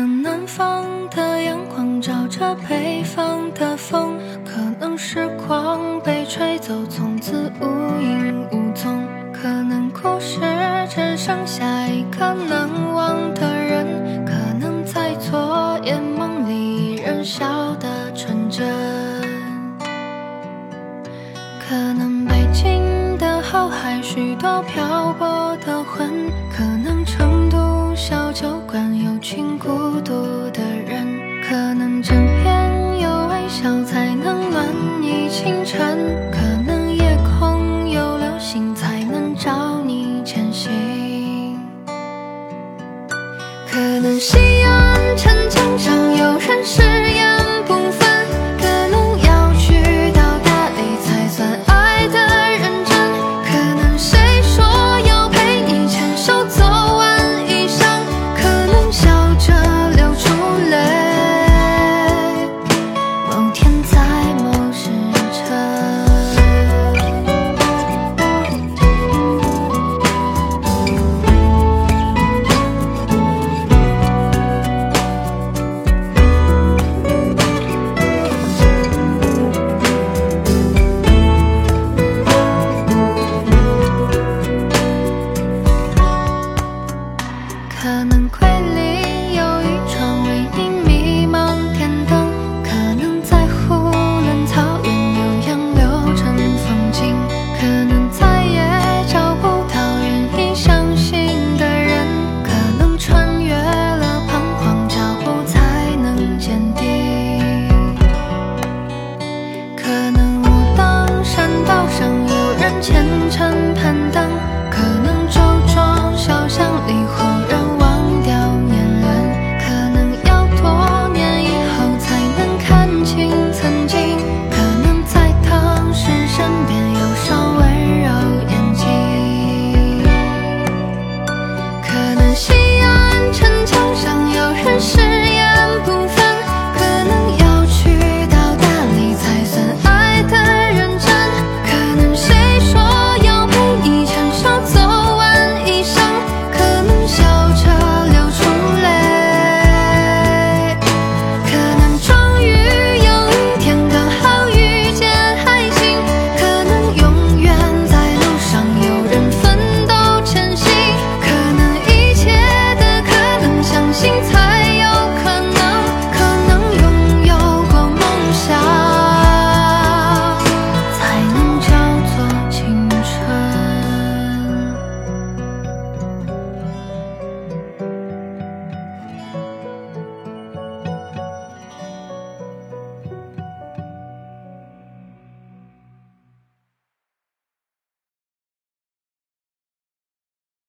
能南方的阳光照着北方的风，可能时光被吹走，从此无影无踪。可能故事只剩下一个难忘的人，可能在昨夜梦里依然笑得纯真。可能北京的后海，许多漂泊的魂，可能。群孤独的人，可能枕边有微笑才能暖你清晨，可能夜空有流星才能照你前行，可能有人虔诚攀登，可能周庄小巷里忽然忘掉年轮，可能要多年以后才能看清曾